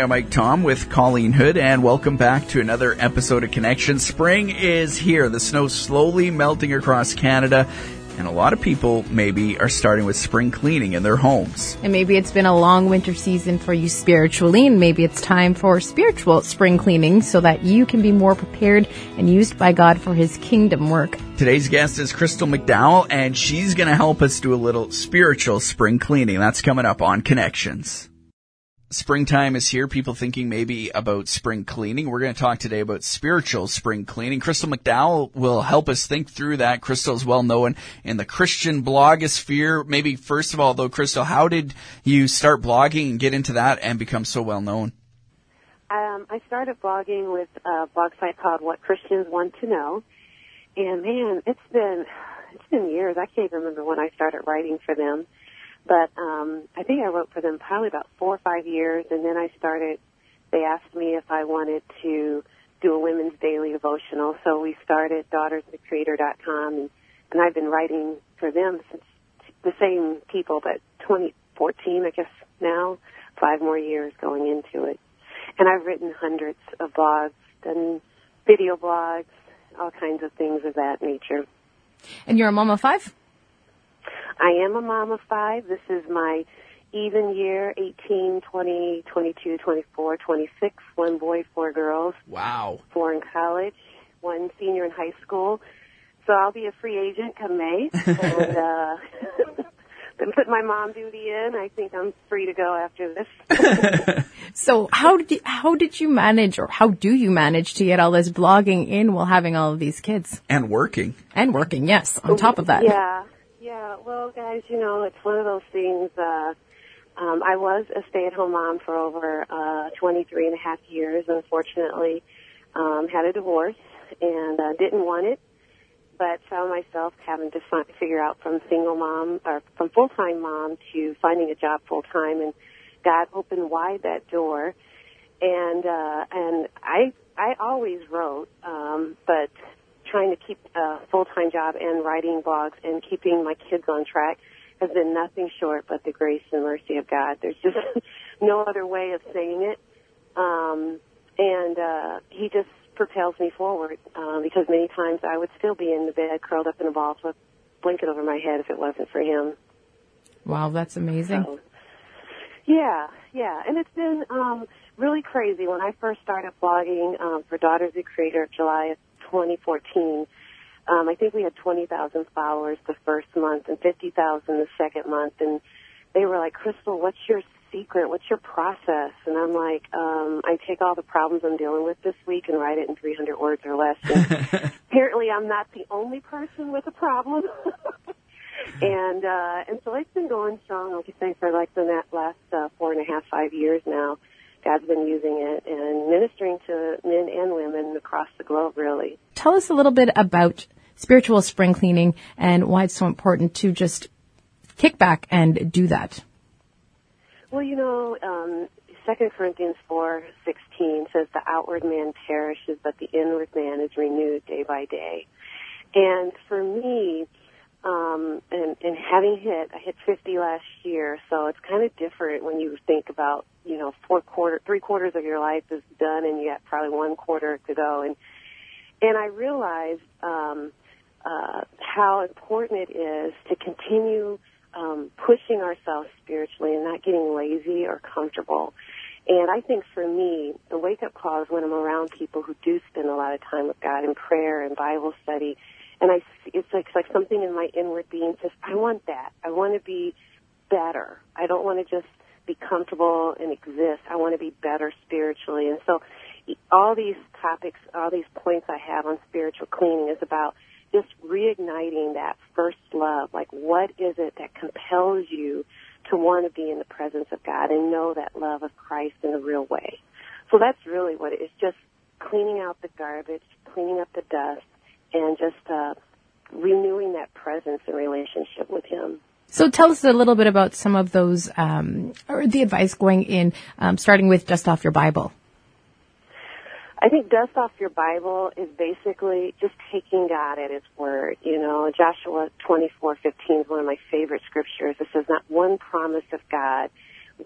I'm Mike Tom with Colleen Hood, and welcome back to another episode of Connection. Spring is here. The snow slowly melting across Canada, and a lot of people maybe are starting with spring cleaning in their homes. And maybe it's been a long winter season for you spiritually, and maybe it's time for spiritual spring cleaning so that you can be more prepared and used by God for His kingdom work. Today's guest is Crystal McDowell, and she's going to help us do a little spiritual spring cleaning. That's coming up on Connections springtime is here. People thinking maybe about spring cleaning. We're going to talk today about spiritual spring cleaning. Crystal McDowell will help us think through that. Crystal is well known in the Christian blogosphere. Maybe first of all, though, Crystal, how did you start blogging and get into that and become so well known? Um, I started blogging with a blog site called What Christians Want to Know, and man, it's been it's been years. I can't even remember when I started writing for them but um, I think I wrote for them probably about four or five years, and then I started. They asked me if I wanted to do a women's daily devotional, so we started daughtersofthecreator.com, and, and I've been writing for them since the same people, but 2014, I guess now, five more years going into it. And I've written hundreds of blogs, done video blogs, all kinds of things of that nature. And you're a mom of five? I am a mom of five. This is my even year 18, 20, 22, 24, 26. One boy, four girls. Wow. Four in college, one senior in high school. So I'll be a free agent come May. and, uh, then put my mom duty in. I think I'm free to go after this. so how did you, how did you manage, or how do you manage to get all this blogging in while having all of these kids and working and working? Yes, on top of that. Yeah, yeah, well, guys, you know, it's one of those things. Uh, um, I was a stay-at-home mom for over uh, 23 and a half years. Unfortunately, um, had a divorce and uh, didn't want it, but found myself having to find, figure out from single mom or from full-time mom to finding a job full-time, and God opened wide that door. And uh, and I I always wrote, um, but trying to keep a full-time job and writing blogs and keeping my kids on track has been nothing short but the grace and mercy of God. There's just no other way of saying it. Um, and uh, he just propels me forward uh, because many times I would still be in the bed curled up in a ball with a blanket over my head if it wasn't for him. Wow, that's amazing. So, yeah, yeah, and it's been um, really crazy. When I first started blogging um, for Daughters of the Creator, July of 2014, um, I think we had 20,000 followers the first month and 50,000 the second month. And they were like, Crystal, what's your secret? What's your process? And I'm like, um, I take all the problems I'm dealing with this week and write it in 300 words or less. And apparently I'm not the only person with a problem. and, uh, and so it's been going strong, like I say, for like the last, uh, four and a half, five years now. God's been using it and ministering to men and women across the globe, really. Tell us a little bit about spiritual spring cleaning and why it's so important to just kick back and do that. Well, you know, um, 2 Corinthians 4:16 says the outward man perishes, but the inward man is renewed day by day. And for me, um, and, and having hit, I hit 50 last year, so it's kind of different when you think about, you know, four quarter, three quarters of your life is done, and you got probably one quarter to go, and and I realized um, uh, how important it is to continue um, pushing ourselves spiritually and not getting lazy or comfortable. And I think for me, the wake up call is when I'm around people who do spend a lot of time with God in prayer and Bible study and I it's like it's like something in my inward being says I want that. I want to be better. I don't want to just be comfortable and exist. I want to be better spiritually. And so all these topics, all these points I have on spiritual cleaning is about just reigniting that first love. Like what is it that compels you to want to be in the presence of God and know that love of Christ in a real way? So that's really what it is. Just cleaning out the garbage, cleaning up the dust, and just uh, renewing that presence and relationship with Him. So tell us a little bit about some of those, um, or the advice going in, um, starting with dust off your Bible. I think dust off your Bible is basically just taking God at His word. You know, Joshua twenty four fifteen is one of my favorite scriptures. It says, "Not one promise of God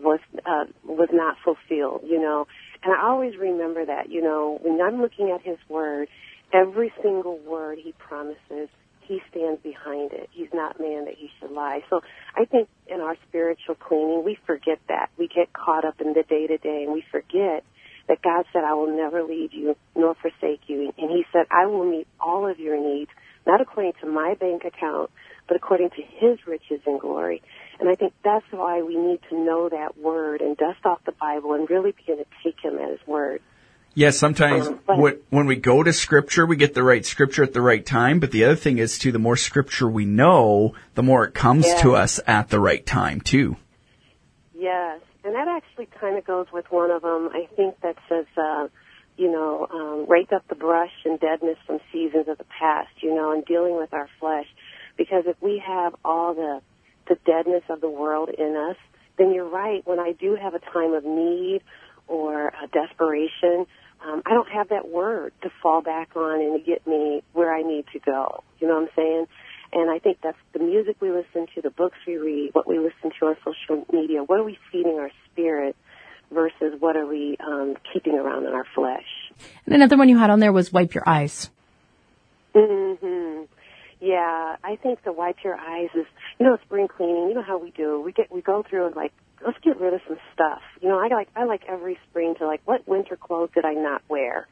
was uh, was not fulfilled. You know, and I always remember that. You know, when I'm looking at His Word, every single word He promises, He stands behind it. He's not man that He should lie. So I think in our spiritual cleaning, we forget that. We get caught up in the day to day, and we forget that God said, I will never leave you nor forsake you. And He said, I will meet all of your needs, not according to my bank account, but according to His riches and glory. And I think that's why we need to know that word and dust off the Bible and really begin to take Him at His word. Yeah, sometimes what, when we go to scripture, we get the right scripture at the right time. But the other thing is too, the more scripture we know, the more it comes to us at the right time too. Yes, and that actually kind of goes with one of them. I think that says, uh, you know, um, rake up the brush and deadness from seasons of the past. You know, and dealing with our flesh, because if we have all the the deadness of the world in us, then you're right. When I do have a time of need or uh, desperation, um, I don't have that word to fall back on and to get me where I need to go. You know what I'm saying? And I think that's the music we listen to, the books we read, what we listen to on social media. What are we feeding our spirit versus what are we um, keeping around in our flesh? And another one you had on there was wipe your eyes. hmm Yeah, I think the wipe your eyes is, you know, spring cleaning. You know how we do. We get we go through and like let's get rid of some stuff. You know, I like I like every spring to like what winter clothes did I not wear,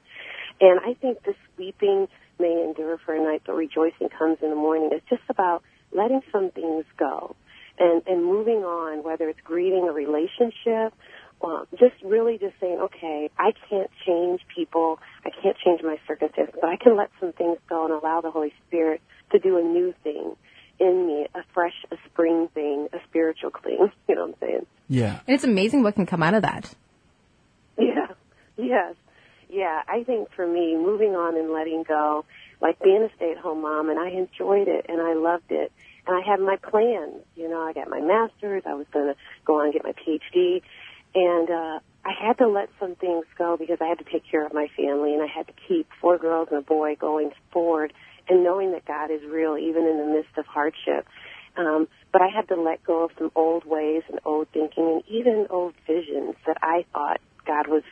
and I think this weeping may endure for a night, but rejoicing comes in the morning. It's just about letting some things go and and moving on, whether it's grieving a relationship. Um, just really just saying, okay, I can't change people, I can't change my circumstances, but I can let some things go and allow the Holy Spirit to do a new thing in me, a fresh, a spring thing, a spiritual clean. You know what I'm saying? Yeah. And it's amazing what can come out of that. Yeah. Yes. Yeah. I think for me, moving on and letting go, like being a stay-at-home mom, and I enjoyed it and I loved it, and I had my plans. You know, I got my master's. I was going to go on and get my PhD, and uh, I had to let some things go because I had to take care of my family, and I had to keep four girls and a boy going forward, and knowing that God is real even in the midst of hardship. Um, but I had to let go of some old ways and old thinking and even old visions that I thought God was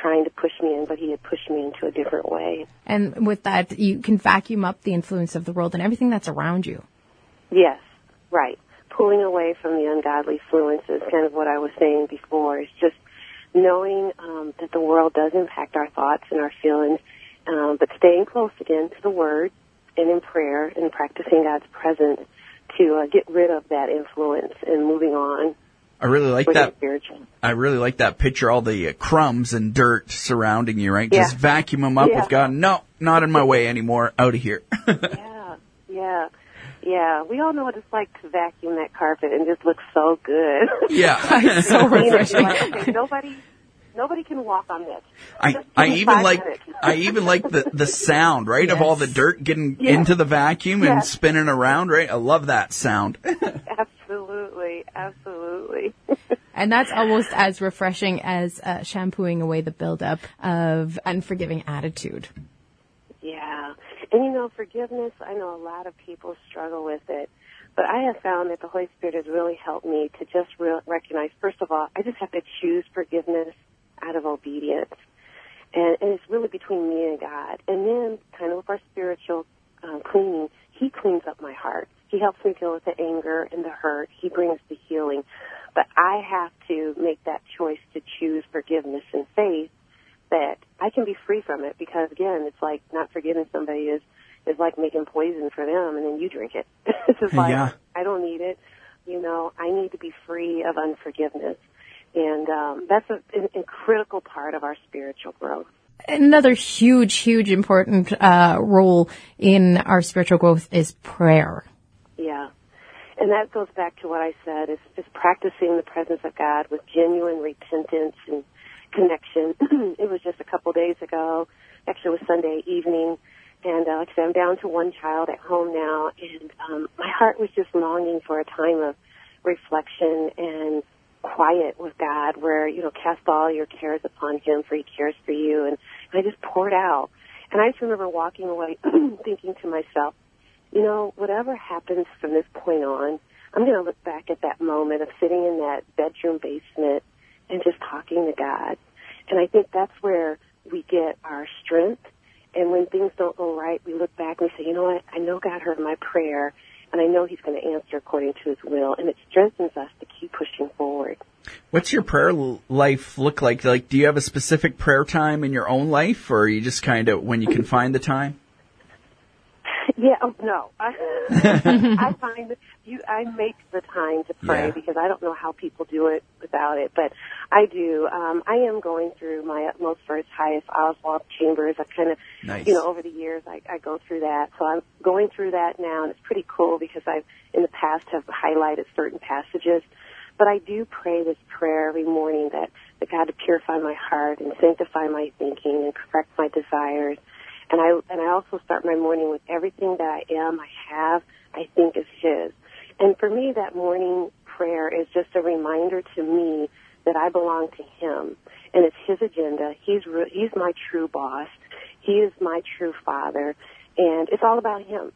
trying to push me in, but He had pushed me into a different way. And with that, you can vacuum up the influence of the world and everything that's around you. Yes, right. Pulling away from the ungodly influences, kind of what I was saying before, is just knowing um, that the world does impact our thoughts and our feelings, um, but staying close again to the Word and in prayer and practicing God's presence to uh, get rid of that influence and moving on I really like that. I really like that picture. All the uh, crumbs and dirt surrounding you, right? Yeah. Just vacuum them up Yeah. with God. No, not in my way anymore. Out of here. Yeah, yeah, yeah. We all know what it's like to vacuum that carpet and just look so good. yeah. So Clean it, you're refreshing. like, okay, nobody, nobody can walk on this. I, I even like minutes. I even like the the sound right of all the dirt getting Yeah. into the vacuum and Yeah. spinning around right I love that sound Absolutely, absolutely. And that's almost as refreshing as uh, shampooing away the buildup of unforgiving attitude. yeah, and you know, forgiveness. I know a lot of people struggle with it, but I have found that the Holy Spirit has really helped me to just re- recognize. First of all, I just have to choose forgiveness out of obedience, and, and it's really between me and God. And then, kind of with our spiritual um, cleaning, He cleans up my heart. He helps me deal with the anger and the hurt. He brings the healing. But I have to make that choice to choose forgiveness and faith that I can be free from it because again, it's like not forgiving somebody is is like making poison for them and then you drink it. it's just like Yeah. I don't need it. You know, I need to be free of unforgiveness. And um, that's a, a, a critical part of our spiritual growth. Another huge, huge important uh, role in our spiritual growth is prayer. Yeah. And that goes back to what I said is, is practicing the presence of God with genuine repentance and connection. it was just a couple days ago. Actually, it was Sunday evening. And uh, like I said, I'm down to one child at home now. And um, my heart was just longing for a time of reflection and quiet with God where, you know, cast all your cares upon Him for He cares for you. And I just poured out. And I just remember walking away thinking to myself, you know, whatever happens from this point on, I'm going to look back at that moment of sitting in that bedroom basement and just talking to God. And I think that's where we get our strength. And when things don't go right, we look back and we say, you know what? I know God heard my prayer and I know He's going to answer according to His will. And it strengthens us to keep pushing forward. What's your prayer life look like? Like, do you have a specific prayer time in your own life, or are you just kind of when you can find the time? Yeah, oh, no. I, I find that you, I make the time to pray Yeah. because I don't know how people do it without it, but I do. Um, I am going through my utmost for His highest Oswald Chambers. I kind of, Nice. you know, over the years I, I go through that. So I'm going through that now and it's pretty cool because I've in the past have highlighted certain passages. But I do pray this prayer every morning that, that God to purify my heart and sanctify my thinking and correct my desires. And I and I also start my morning with everything that I am, I have, I think is His. And for me, that morning prayer is just a reminder to me that I belong to Him, and it's His agenda. He's re- He's my true boss. He is my true Father, and it's all about Him.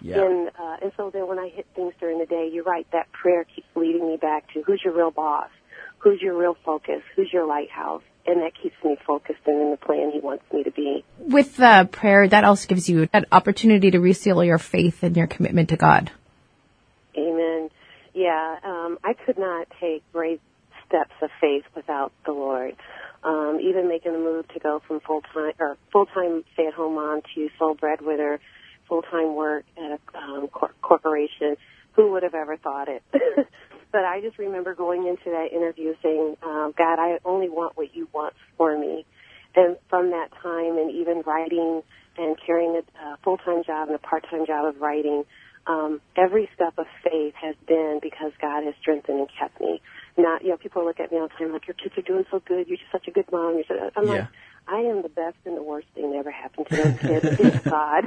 Yeah. And uh, and so then when I hit things during the day, you're right. That prayer keeps leading me back to who's your real boss, who's your real focus, who's your lighthouse, and that keeps me focused and in the plan He wants me to be. With uh, prayer, that also gives you an opportunity to reseal your faith and your commitment to God. Amen. Yeah, um, I could not take great steps of faith without the Lord. Um, even making the move to go from full time or full time stay at home mom to sole breadwinner, full time work at a um, cor- corporation. Who would have ever thought it? but I just remember going into that interview saying, um, "God, I only want what you want for me." And from that time, and even writing and carrying a, a full time job and a part time job of writing, um, every step of faith has been because God has strengthened and kept me. Not, you know, people look at me all the time like, your kids are doing so good. You're just such a good mom. You're so, I'm Yeah. like, I am the best and the worst thing that ever happened to those kids. It's God.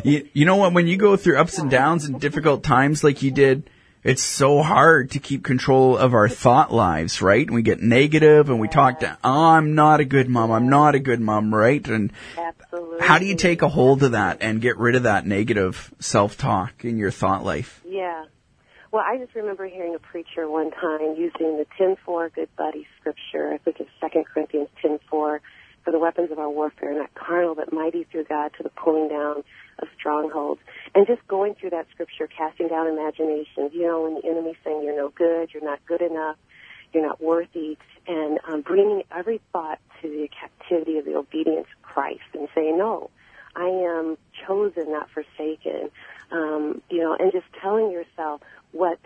you, you know what? When you go through ups and downs and difficult times like you did, it's so hard to keep control of our thought lives, right? And we get negative and we talk to, oh, I'm not a good mom. I'm not a good mom, right? And Absolutely. how do you take a hold of that and get rid of that negative self-talk in your thought life? Yeah. Well, I just remember hearing a preacher one time using the 10-4 Good Buddy scripture. I think it's 2 Corinthians 10-4 for the weapons of our warfare, not carnal, but mighty through God to the pulling down of strongholds. And just going through that scripture, casting down imaginations, you know, when the enemy's saying you're no good, you're not good enough, you're not worthy, and um, bringing every thought to the captivity of the obedience of Christ and saying, no, I am chosen, not forsaken. Um, you know, and just telling yourself what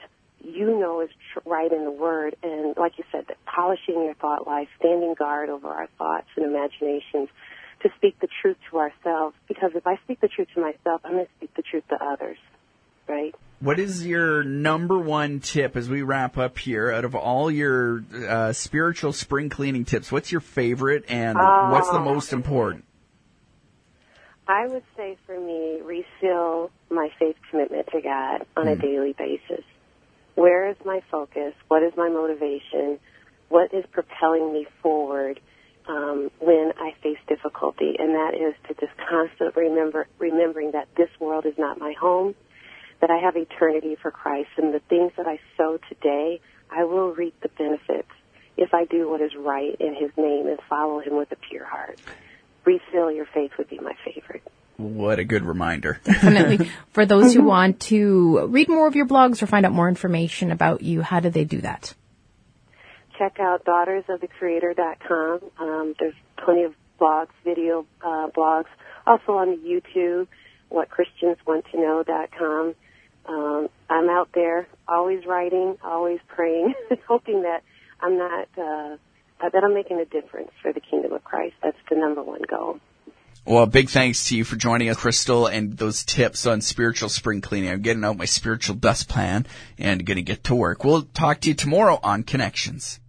you know is tr- right in the Word, and like you said, that polishing your thought life, standing guard over our thoughts and imaginations, to speak the truth to ourselves. Because if I speak the truth to myself, I'm going to speak the truth to others, right? What is your number one tip as we wrap up here out of all your uh, spiritual spring cleaning tips? What's your favorite and what's the most important? I would say for me, refill my faith commitment to God on a daily basis. Where is my focus? What is my motivation? What is propelling me forward um, when I face difficulty? And that is to just constantly remember, remembering that this world is not my home, that I have eternity for Christ, and the things that I sow today, I will reap the benefits if I do what is right in His name and follow Him with a pure heart. Refill your faith would be my favorite. What a good reminder. Definitely. For those who want to read more of your blogs or find out more information about you, how do they do that? Check out daughtersofthecreator.com. Um, there's plenty of blogs, video uh, blogs, also on YouTube, whatchristianswanttoknow.com. Um, I'm out there, always writing, always praying, hoping that I'm not, uh, that I'm making a difference for the kingdom of Christ. That's the number one goal. Well, big thanks to you for joining us, Crystal, and those tips on spiritual spring cleaning. I'm getting out my spiritual dust plan and going to get to work. We'll talk to you tomorrow on Connections.